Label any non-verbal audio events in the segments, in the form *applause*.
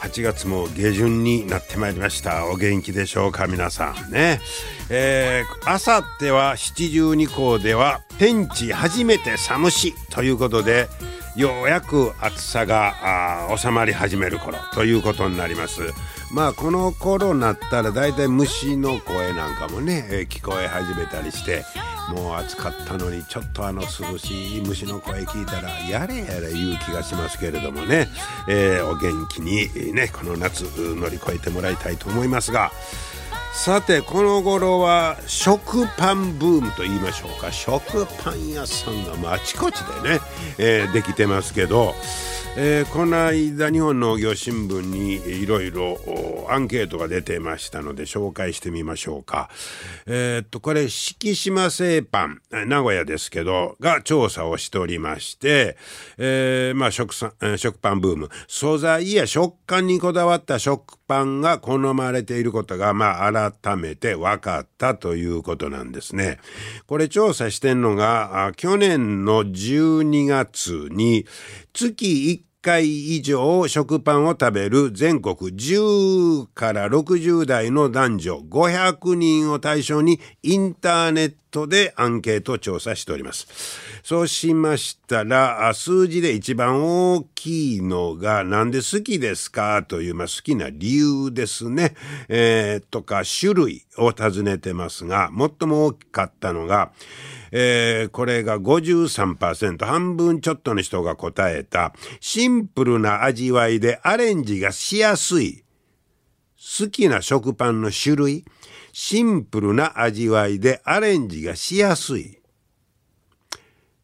8月も下旬になってまいりました。お元気でしょうか皆さんね。えー、あさっては七十二校では天地初めて寒しということでようやく暑さが収まり始める頃ということになります。まあこの頃になったらだいたい虫の声なんかもね、え、聞こえ始めたりしてもう暑かったのにちょっとあの涼しい虫の声聞いたらやれやれ言う気がしますけれどもね、えー、お元気にねこの夏乗り越えてもらいたいと思いますがさてこの頃は食パンブームと言いましょうか食パン屋さんがもうあちこちでね、えー、できてますけどえー、この間日本農業新聞にいろいろアンケートが出てましたので紹介してみましょうか。えー、っとこれ敷島製パン名古屋ですけどが調査をしておりまして、えー、まあ食さ食パンブーム素材や食感にこだわった食パンが好まれていることがまあ改めて分かったということなんですね。これ調査してんのが去年の12月に月1回以上食パンを食べる全国10から60代の男女500人を対象にインターネットでアンケート調査しております。そうしましたら、数字で一番大きいのが何で好きですか？という、まあ、好きな理由ですね。えー、とか種類を尋ねてますが、最も大きかったのが、えー、これが53%半分ちょっとの人が答えたシンプルな味わいでアレンジがしやすい好きな食パンの種類シンプルな味わいでアレンジがしやすい。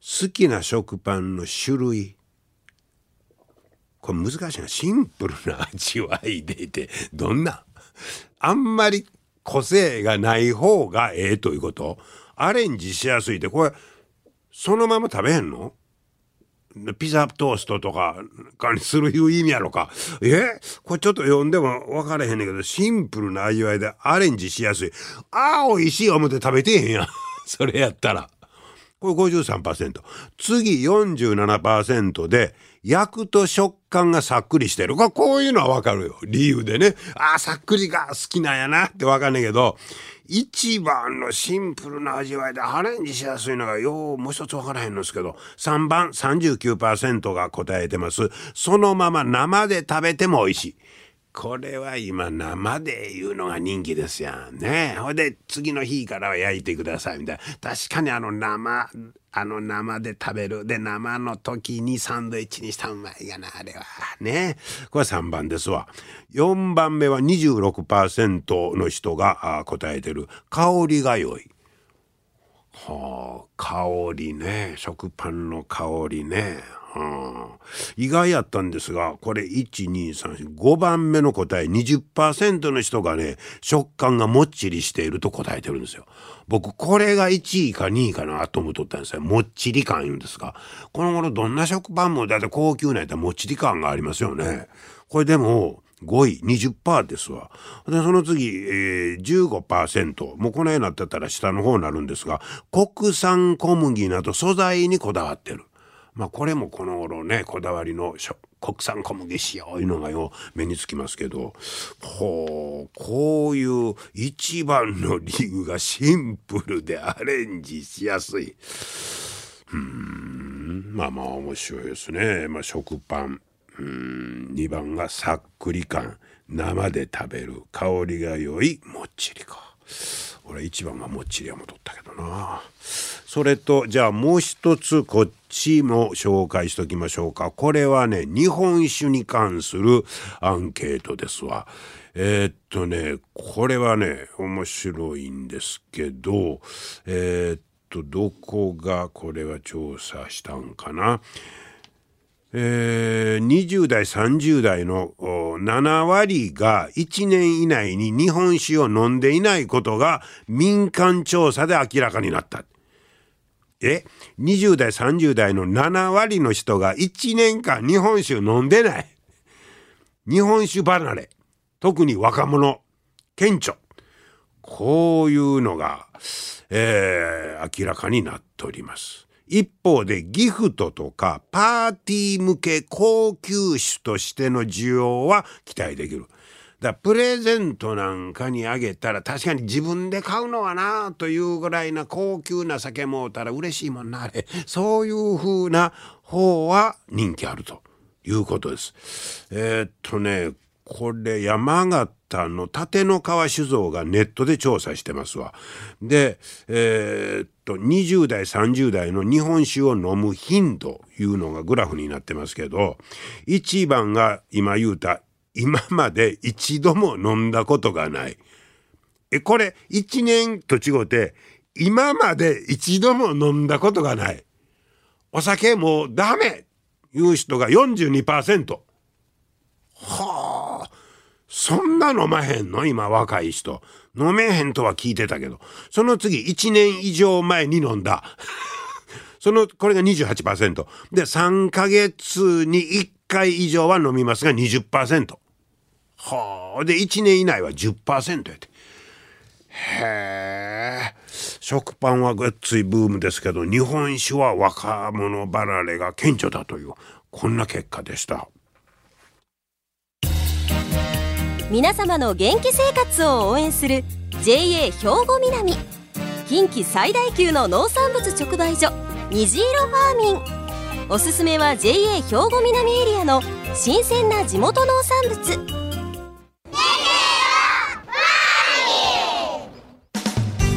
好きな食パンの種類。これ難しいな。シンプルな味わいでってどんな？あんまり個性がない方がええということ？アレンジしやすいってこれそのまま食べへんの？ピザトーストとかにするいう意味やろか。え？これちょっと読んでも分からへんねんけど、シンプルな味わいでアレンジしやすい。ああ、美味しい思って食べてへんやん。*laughs* それやったら。これ53%。次47%で、焼くと食感がさっくりしてる。こういうのはわかるよ。理由でね。ああ、さっくりが好きなんやなってわかんねえけど、一番のシンプルな味わいでアレンジしやすいのがようもう一つわからへんのですけど3番39%が答えてますそのまま生で食べても美味しいこれは今生で言うのが人気ですやん。ね。ほいで次の日からは焼いてくださいみたいな。確かにあの生あの生で食べる。で生の時にサンドイッチにしたらうまいがなあれは。ね。これ3番ですわ。4番目は26%の人が答えてる。香りが良い。はあ香りね。食パンの香りね。意外やったんですがこれ12345番目の答え20%の人がね食感がもっちりしていると答えてるんですよ。僕これが1位か2位かなと思っとったんですよもっちり感言うんですがこの頃どんな食パンもだって高級なやったらもっちり感がありますよね。これでも5位20%ですわ。でその次、えー、15%もうこのようになってたら下の方になるんですが国産小麦など素材にこだわってる。まあこれもこの頃ねこだわりの国産小麦使用いうのがよ目につきますけどほうこういう一番の理由がシンプルでアレンジしやすい。うんまあまあ面白いですね。まあ、食パンうん2番がさっくり感生で食べる香りが良いもっちりか。俺1番がもっちりは戻ったけどな。それとじゃあもう一つこっちも紹介しときましょうか。これはね日本酒に関するアンケートですわ。えー、っとねこれはね面白いんですけどえー、っとどこがこれは調査したんかな。えー、20代30代の7割が1年以内に日本酒を飲んでいないことが民間調査で明らかになった。え？20代30代の7割の人が1年間日本酒飲んでない。日本酒離れ。特に若者。顕著。こういうのが、えー、明らかになっております。一方でギフトとかパーティー向け高級酒としての需要は期待できる。だプレゼントなんかにあげたら確かに自分で買うのはなというぐらいな高級な酒もうたら嬉しいもんなあれそういう風な方は人気あるということです。えー、っとねこれ山形の立の川酒造がネットで調査してますわ。で、えー、っと20代30代の日本酒を飲む頻度いうのがグラフになってますけど1番が今言うた今まで一度も飲んだことがない。えこれ1年と違うて今まで一度も飲んだことがない。お酒もうダメいう人が42%。はあ。そんな飲まへんの？今若い人。飲めへんとは聞いてたけど。その次1年以上前に飲んだ。*laughs* その、これが28%。で、3ヶ月に1回以上は飲みますが20%。はあ。で、1年以内は10%やって。へえ。食パンはごっついブームですけど、日本酒は若者離れが顕著だという、こんな結果でした。皆様の元気生活を応援する JA 兵庫南近畿最大級の農産物直売所虹色ファーミンおすすめは JA 兵庫南エリアの新鮮な地元農産物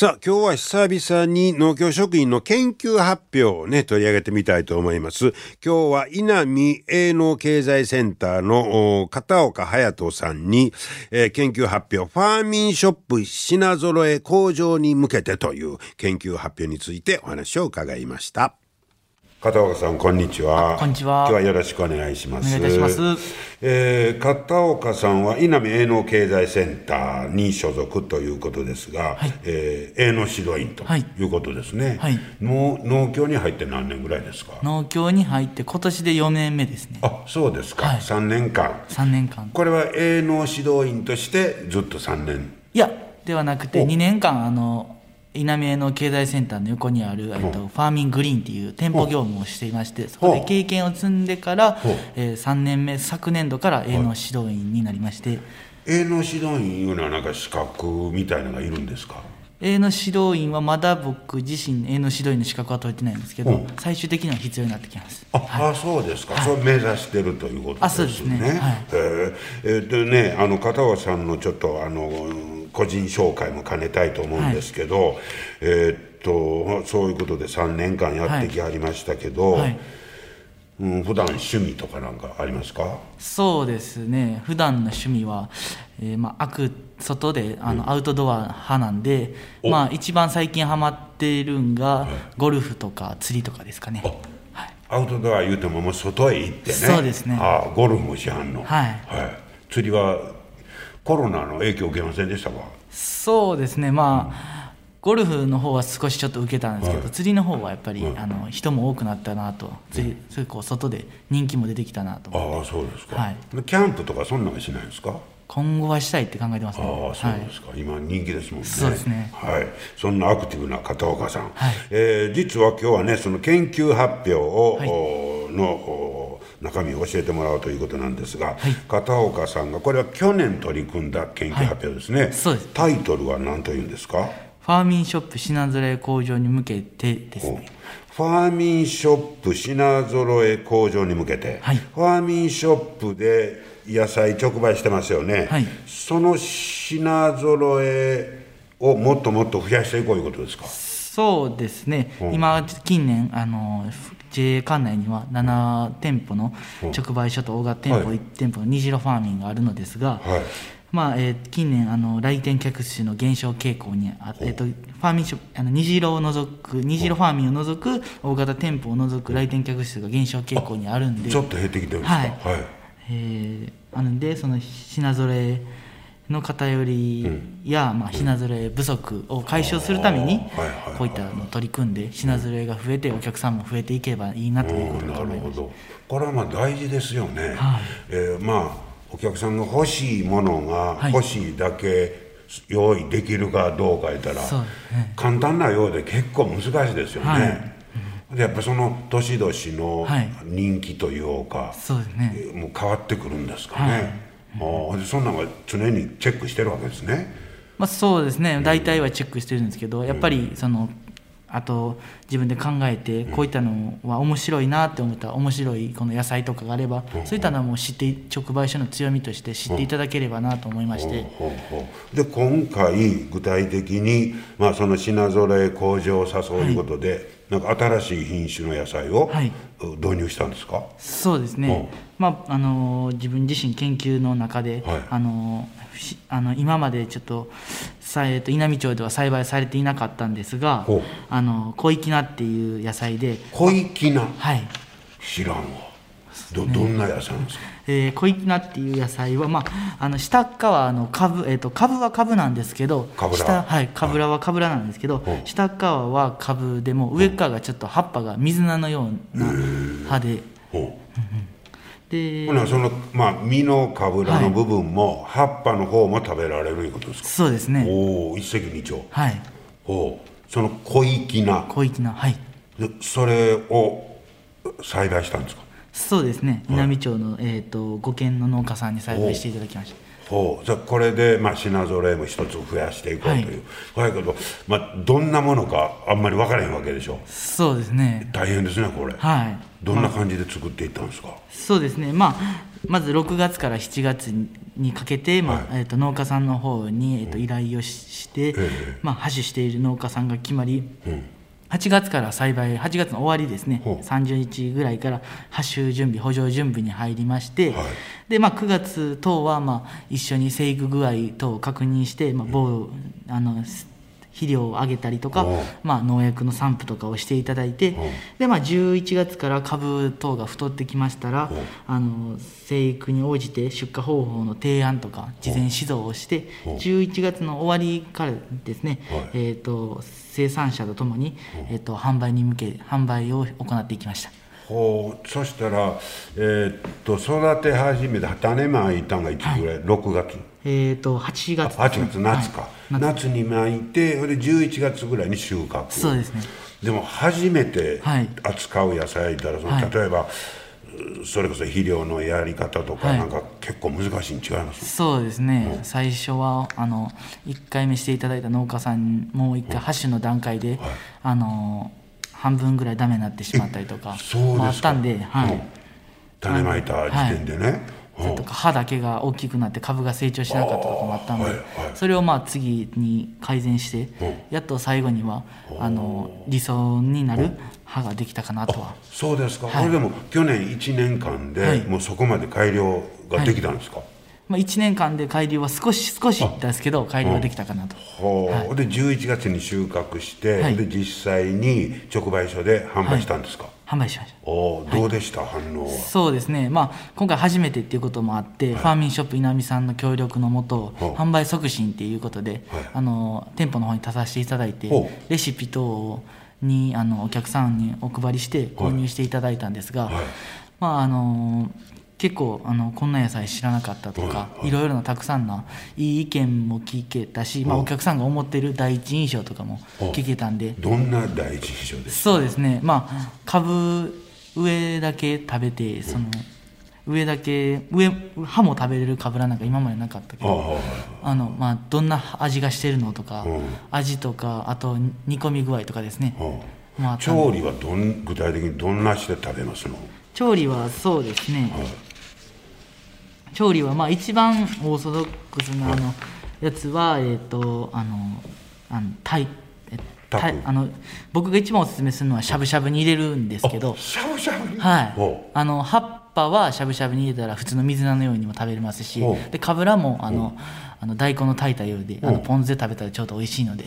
さあ今日は久々に農協職員の研究発表をね取り上げてみたいと思います。今日は稲見営農経済センターの片岡隼人さんに、えー、研究発表。ファーミンショップ品揃え向上に向けてという研究発表についてお話を伺いました。片岡さんこんにちは。こんにちは。今日はよろしくお願いします。お願いいたします、えー、片岡さんは稲見営農経済センターに所属ということですが、はい、えー、営農指導員とい。うことですね、はい、農農協に入って何年ぐらいですか？農協に入って今年で4年目ですね。あそうですか、はい、3年間。3年間。これは営農指導員としてずっと3年。いやではなくて2年間あの稲見の経済センターの横にある、えっと、ファーミングリーンっていう店舗業務をしていましてそこで経験を積んでから、えー、3年目昨年度から営農指導員になりまして。営農指導員いうのはなんか資格みたいなのがいるんですか？営農指導員はまだ僕自身営農指導員の資格は取れてないんですけど、最終的には必要になってきます。あ、はい、あそうですか、はい、それ目指してるということですね。あそうですね、はい、えー、でねあの片岡さんのちょっとあの個人紹介も兼ねたいと思うんですけど、はい、えー、っとそういうことで3年間やってきはりましたけど、はい。はい。うん、普段趣味とかなんかありますか？そうですね。普段の趣味は、えーまあ、く外であの、アウトドア派なんで、まあ、一番最近ハマっているんが、ゴルフとか釣りとかですかね、はい、アウトドア言うてももう外へ行ってね。そうですね。あゴルフもしはんの、はい、はい、釣りはコロナの影響を受けませんでしたか？そうですね。まあ、ゴルフの方は少しちょっと受けたんですけど、はい、釣りの方はやっぱり、はい、あの人も多くなったなと。うん、こう外で人気も出てきたなと。ああそうですか、はい、キャンプとかそんなのしないんですか？今後はしたいって考えてます、ね、ああそうですか、はい、今人気ですもんね。そうですね。はい。そんなアクティブな片岡さん、はい、えー、実は今日はねその研究発表を、はい、の中身を教えてもらおうということなんですが、はい、片岡さんがこれは去年取り組んだ研究発表ですね、はい、そうです。タイトルは何というんですか？ファーミンショップ品揃え向上に向けてですね。フファーミンショップ品揃え向上に向けて、はい。ファーミンショップで野菜直売してますよね、はい。その品揃えをもっともっと増やしていこういうことですか？そうですね、う。ん今近年あの JA 管内には7店舗の直売所と大型店舗はい。1店舗の虹色ファーミンがあるのですが、はい。まあえー近年あの来店客数の減少傾向にあ、えー、とファーミンあの虹色を除く虹色ファーミンを除く大型店舗を除く来店客数が減少傾向にあるんでちょっと減ってきてるんですか？はい。えーあのでその品揃えの偏りや、まあ、品揃え不足を解消するためにこういったのを取り組んで品揃えが増えてお客さんも増えていけばいいなということでなるほど。これはまあ大事ですよね、はい。えーまあお客さんが欲しいものがはい。欲しいだけ用意できるかどうか言ったら、そうですね。簡単なようで結構難しいですよね、はい。でやっぱその年々のはい。人気というか、そうですね。えーもう変わってくるんですかね、はいあーでそんなのが常にチェックしてるわけですね。まあ、そうですね。大体はチェックしてるんですけどやっぱりそのあと自分で考えてこういったのは面白いなって思ったら面白いこの野菜とかがあればそういったのはもう知って直売所の強みとして知っていただければなと思いまして。で今回具体的に、まあ、その品揃え向上を誘うということで、なんか新しい品種の野菜をはい。導入したんですか、そうですね、まああの自分自身研究の中で、はい。あのしあの今までちょっとさ、えっと稲美町では栽培されていなかったんですがあの小粋菜っていう野菜で小粋な？はい。知らんわ。どどんな野菜なんですか？えー、小粋菜っていう野菜は、まあ、あの下っ側はあの株、えー、と株は株なんですけど下はいかぶらはかぶらなんですけど、うん。下っ側は株でも上っ側がちょっと葉っぱが水菜のような葉で。う。ほなその、まあ、実のかぶらの部分も、葉っぱの方も食べられるいうことですか？そうですね。おお一石二鳥。はい。ほう。その小粋な。小粋菜はい。でそれを栽培したんですか？そうですね。稲美町の、えー、と5軒の農家さんに栽培していただきました。ほう。じゃあこれで、まあ、品揃えも一つ増やしていこうという、はい、けど、まあ、どんなものかあんまり分からへんわけでしょ。そうですね。大変ですねこれ、はい。どんな感じで作っていったんですか、そうですね、まあ、まず6月から7月にかけて、まあはい。えー、と農家さんの方に、えー、と依頼をしして、ええ。まあ、播種している農家さんが決まり、うん8月から栽培8月の終わりですね。ほう。30日ぐらいから播種準備補助準備に入りまして、はい。でまあ、9月等はまあ一緒に生育具合等を確認して、まあ、某あの肥料をあげたりとかまあ、農薬の散布とかをしていただいてで、まあ、11月から株等が太ってきましたらあの生育に応じて出荷方法の提案とか事前指導をしてほう11月の終わりからですね、はい。えー、と生産者とともに、えー、と販売に向け販売を行っていきました。ほう。そしたら、えーっと育て始めて種まいたんがいつぐらい、6月。えー、と8月ですあね8月夏か、はい夏にまいてそれで11月ぐらいに収穫。そうですね。でも初めてはい。扱う野菜ったらその、はい。例えばうそれこそ肥料のやり方とかはい。なんか結構難しいに違います、そうですね、最初はあの1回目していただいた農家さんも1回箸の段階で、あの半分ぐらいダメになってしまったりとかそうですか。もあったんで、はい。うん。種まいた時点でね、それとか葉だけが大きくなって株が成長しなかったとかもあったんで、はいはい。それをまあ次に改善して、うん。やっと最後にはあの理想になる葉ができたかなとは。そうですか、はい。これでも去年1年間で、はい。もうそこまで改良ができたんですか、まあ、1年間で改良は少し少しですけど改良はできたかなと、ほう。で11月に収穫して、はい。で実際に直売所で販売したんですか、販売しました。おーどうでした、反応は。そうですね、まあ、今回初めてっていうこともあって、ファーミンショップ稲見さんの協力のもと、販売促進っていうことで、はい。あの店舗の方に立たせていただいてレシピ等にあのお客さんにお配りして購入していただいたんですが、はい。まああの結構あのこんな野菜知らなかったとか、いろいろなたくさんないい意見も聞けたし、まあ、お客さんが思ってる第一印象とかも聞けたんで、どんな第一印象ですそうですね。まあ株上だけ食べてその上だけ上葉も食べれるかぶらなんか今までなかったけどあの、まあ、どんな味がしてるのとか、うん。味とかあと煮込み具合とかですね、はもあ調理はどん具体的にどんなして食べますの？調理はそうですね、調理はまあ一番オーソドックスなあのやつは、えっ、とあのあのタイあの僕が一番おすすめするのはしゃぶしゃぶに入れるんですけどしゃぶしゃぶに？はい。ほあの葉っぱはしゃぶしゃぶに入れたら普通の水菜のようにも食べれますしでかぶらもあのあの大根の炊いたようであのポン酢で食べたらちょうど美味しいので。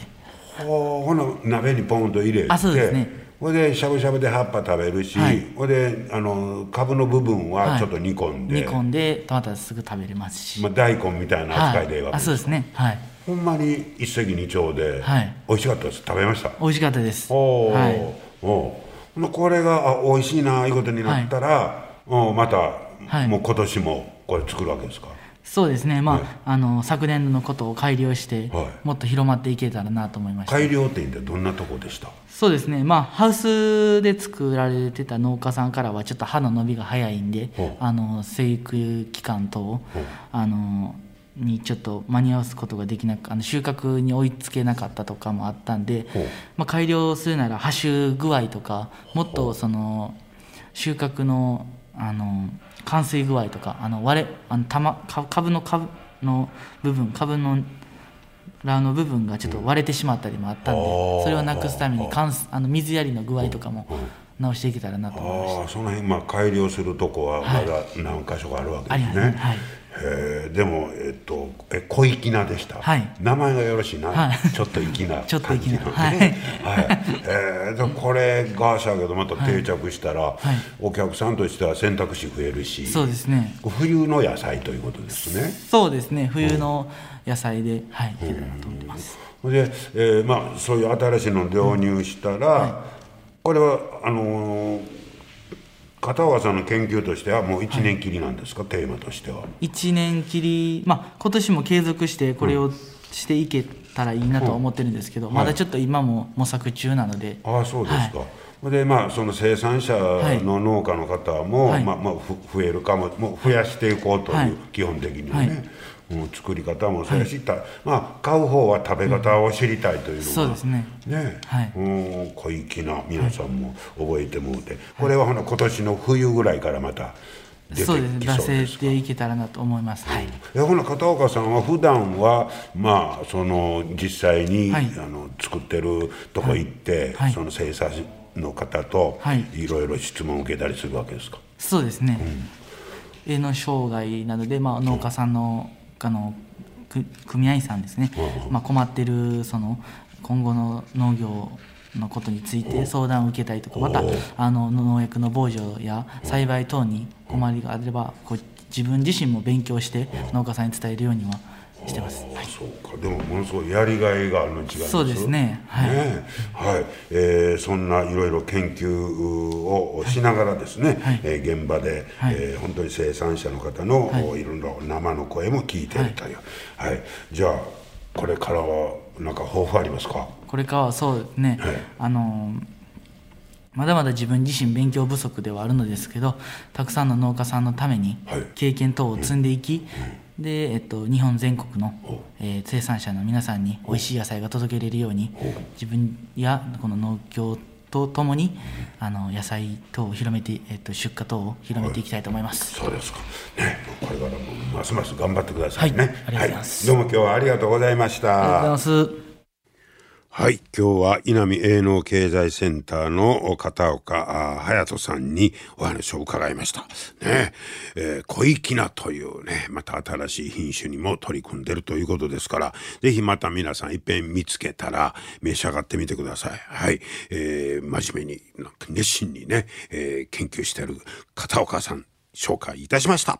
う。ほうほな鍋にポンと入れて。あそうですねほいでしゃぶしゃぶで葉っぱ食べるし、はい。であの株の部分はちょっと煮込んで、煮込んでまたすぐ食べれますし、まあ、大根みたいな扱いでええわはい、けあそうですね。はい。ほんまに一石二鳥で、はい。美味しかったです。食べました？美味しかったです。おお、はい。おこれがあ美味しいないうことになったら、おうまた、はい。もう今年もこれ作るわけですか？そうですね。まあ,、あの昨年のことを改良して、はい。もっと広まっていけたらなと思いました。改良店ってどんなとこでした？そうですね。まあハウスで作られてた農家さんからはちょっと葉の伸びが早いんであの生育期間等あのにちょっと間に合わすことができなくあの収穫に追いつけなかったとかもあったんでまあ、改良するなら葉種具合とかもっとその収穫のあの冠水具合とかあの割れあの玉か株の株の部分株のラの部分がちょっと割れてしまったりもあったんで、あー。それをなくすために冠水あの水やりの具合とかも直していけたらなと思いました。ああその辺まあ改良するとこはまだ何箇所かあるわけですね、ありますね。はいへえでもえっとえ小粋なでした、はい。名前がよろしいな、はい。ちょっと粋な *laughs* ちょっと粋な。感じのね。はい、えーでこれがしゃけどまた定着したら、お客さんとしては選択肢増えるしそうですね。冬の野菜ということですね。そうですね。冬の野菜で、はいいけたらと思ってます。で、えーまあ、そういう新しいのを導入したら、これはあのー片岡さんの研究としてはもう1年きりなんですか、テーマとしては。1年きり、まあ、今年も継続してこれをしていけたらいいなとは思ってるんですけど、まだちょっと今も模索中なので、ああそうですか、ほんでまあその生産者の農家の方も、はいまあまあふ増えるかももう増やしていこうという、はい。基本的にはね、う作り方もそうやし、たまあ買う方は食べ方を知りたいというのが、そうですね。ね。はい。うん小粋な皆さんも覚えてもうて、これはほな今年の冬ぐらいからまた出てきそそううでですすか出せていけたらなと思います。はい。えほな片岡さんは普段はまあその実際に、はい。あの作ってるとこ行って、はい。その生産の方とはい。いろいろ質問を受けたりするわけですか、そうですね、絵の障害などで、まあ、農家さんのあのく組合員さんですね、まあ、困ってるその今後の農業のことについて相談を受けたりとかまたあの農薬の防除や栽培等に困りがあればこう自分自身も勉強して農家さんに伝えるようにはしてます。あそうか。でもものすごいやりがいがあるの違いそうですね。はい。ねはい。えーそんないろいろ研究をしながらですね、はい。えー現場で、はい。えー本当に生産者の方の、はい。い、ろんな生の声も聞いてるという、はい。じゃあこれからはなんか抱負ありますか？これからはそうね、はい。あのまだまだ自分自身勉強不足ではあるのですけどたくさんの農家さんのためにはい。経験等を積んでいき、で、えっと、日本全国の、えー生産者の皆さんに美味しい野菜が届けれるように自分やこの農協とともにあの野菜等を広めて、えっと、出荷等を広めていきたいと思います。そうですか。ね。これからもますます頑張ってくださいね、はい。ありがとうございます。どうも今日はありがとうございました。ありがとうございます。はい。今日は稲見営農経済センターの片岡隼人さんにお話を伺いました。ねえー小粋なというね、また新しい品種にも取り組んでるということですから、ぜひまた皆さんいっぺん見つけたら召し上がってみてください。はい。えー真面目に、なんか熱心にね、えー研究してる片岡さん、紹介いたしました。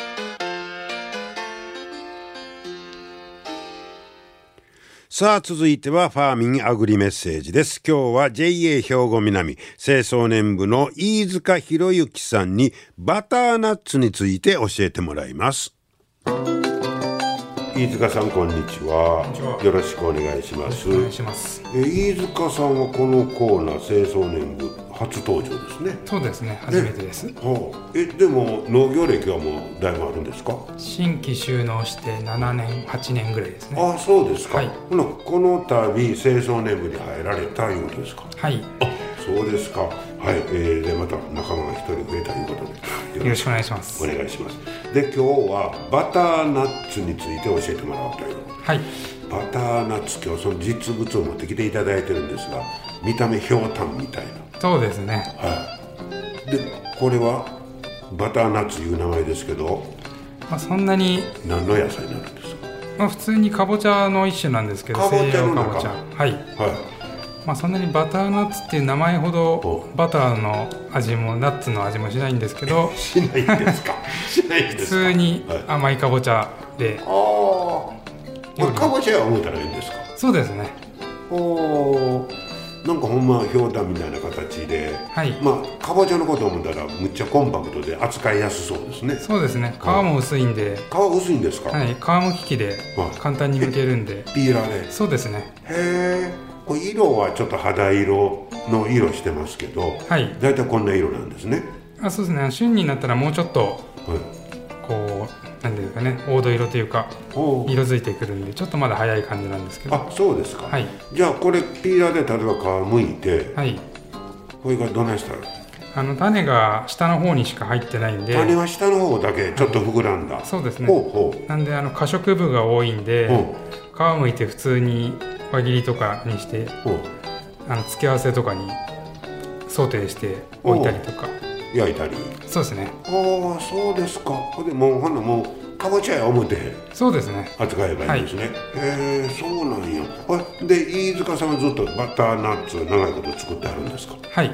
さあ続いてはファーミンアグリメッセージです。今日は JA 兵庫南清掃年部の飯塚博之さんにバターナッツについて教えてもらいます。飯塚さんこんにちは。よろしくお願いします。お願いします。え飯塚さんはこのコーナー清掃年部初登場ですね。そうですね、初めてです。はあ、えでも農業歴はもうだいぶあるんですか？新規収納して7年、8年ぐらいですね。ああそうですか、はい。この度清掃年部に入られたいうことですか？はい、あそうですか。はい、えー、でまた仲間が一人増えたいうことで。よろしくお願いします。お願いします。で今日はバターナッツについて教えてもらおうという。はい、バターナッツ今日その実物を持ってきていただいてるんですが見た目ひょうたんみたいなそうですね。はい。でこれはバターナッツいう名前ですけどまあ、そんなに、何の野菜になるんですか？まあ、普通にかぼちゃの一種なんですけど、西洋か中ぼちゃ。はい。はまあ、そんなにバターナッツっていう名前ほどバターの味もナッツの味もしないんですけどいしないんですか？*laughs* しないんですか？普通にはい、甘いかぼちゃで、ああまあかぼちゃは思ったらいいんですか？そうですね。おなんかほんまひょうたんみたいな形で、はい。まあかぼちゃのことを思ったらむっちゃコンパクトで扱いやすそうですね。そうですね。皮も薄いんで、皮薄いんですか、はい、皮むき器ではい。簡単に剥けるんで。ピーラーで。そうですね。へえ色はちょっと肌色の色してますけど、はい。だいたいこんな色なんですね。あそうですね。旬になったらもうちょっとはいこうなんていうかね黄土色というか色づいてくるんでちょっとまだ早い感じなんですけど。あそうですか、はい。じゃあこれピーラーで例えば皮むいてはい。これがどないしたらあの種が下の方にしか入ってないんで。種は下の方だけちょっと膨らんだ、そうですね。なんであの可食部が多いんでほ皮むいて普通に輪切りとかにしてあの付け合わせとかにソテーして置いたりとか。焼いたりそうですね。ああそうですか。ほんでもうほんなもうかぼちゃや思ってそうですね。扱えばいいんですね、へえそうなんや。あで飯塚さんはずっとバターナッツを長いこと作ってあるんですか？はい。へ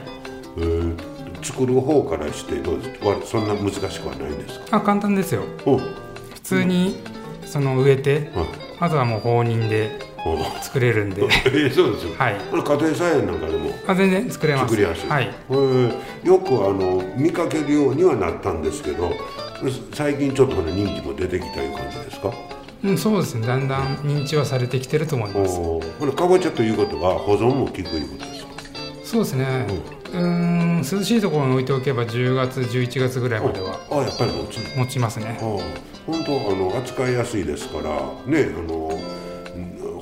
え作る方からしてどうです？わそんな難しくはないんですか？あ簡単ですよ。お。普通にその植えてはい。あとはもう放任でお作れるんで。*laughs* えーそうですよ、はい。これ家庭菜園なんかでも。あ全然作れます。作りやすい、はい。へー。よくあの見かけるようにはなったんですけど最近ちょっとね人気も出てきたいう感じですか？うん、そうですね。だんだん認知はされてきてると思います。これかぼちゃということは保存も効くいうことですか？そうですね。うーん涼しいところに置いておけば10月11月ぐらいまではあやっぱり持ちますね。本当あの扱いやすいですからねあのうん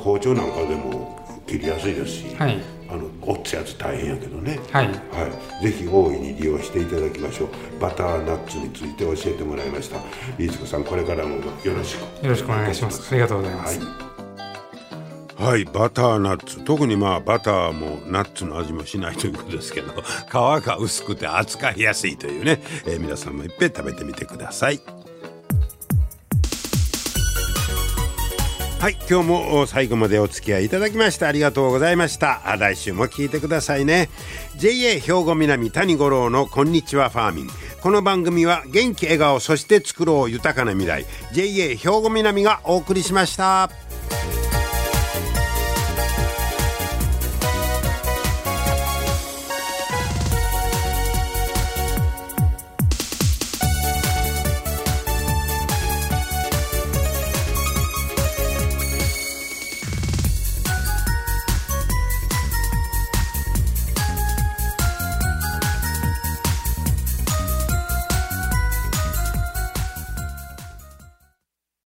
包丁なんかでも切りやすいですし、はい。あのおっつやつ大変やけどね。はい。はい、ぜひ大いに利用していただきましょう。バターナッツについて教えてもらいました。飯塚さんこれからもよろしく。よろしくお願いします。ありがとうございます、はい、バターナッツ。特にまあバターもナッツの味もしないということですけど皮が薄くて扱いやすいというね、えー皆さんもいっぺん食べてみてくださいはい今日も最後までお付き合いいただきましてありがとうございました。あ来週も聞いてくださいね。JA 兵庫南谷五郎のこんにちはファーミン。この番組は元気笑顔そして作ろう豊かな未来。JA 兵庫南がお送りしました。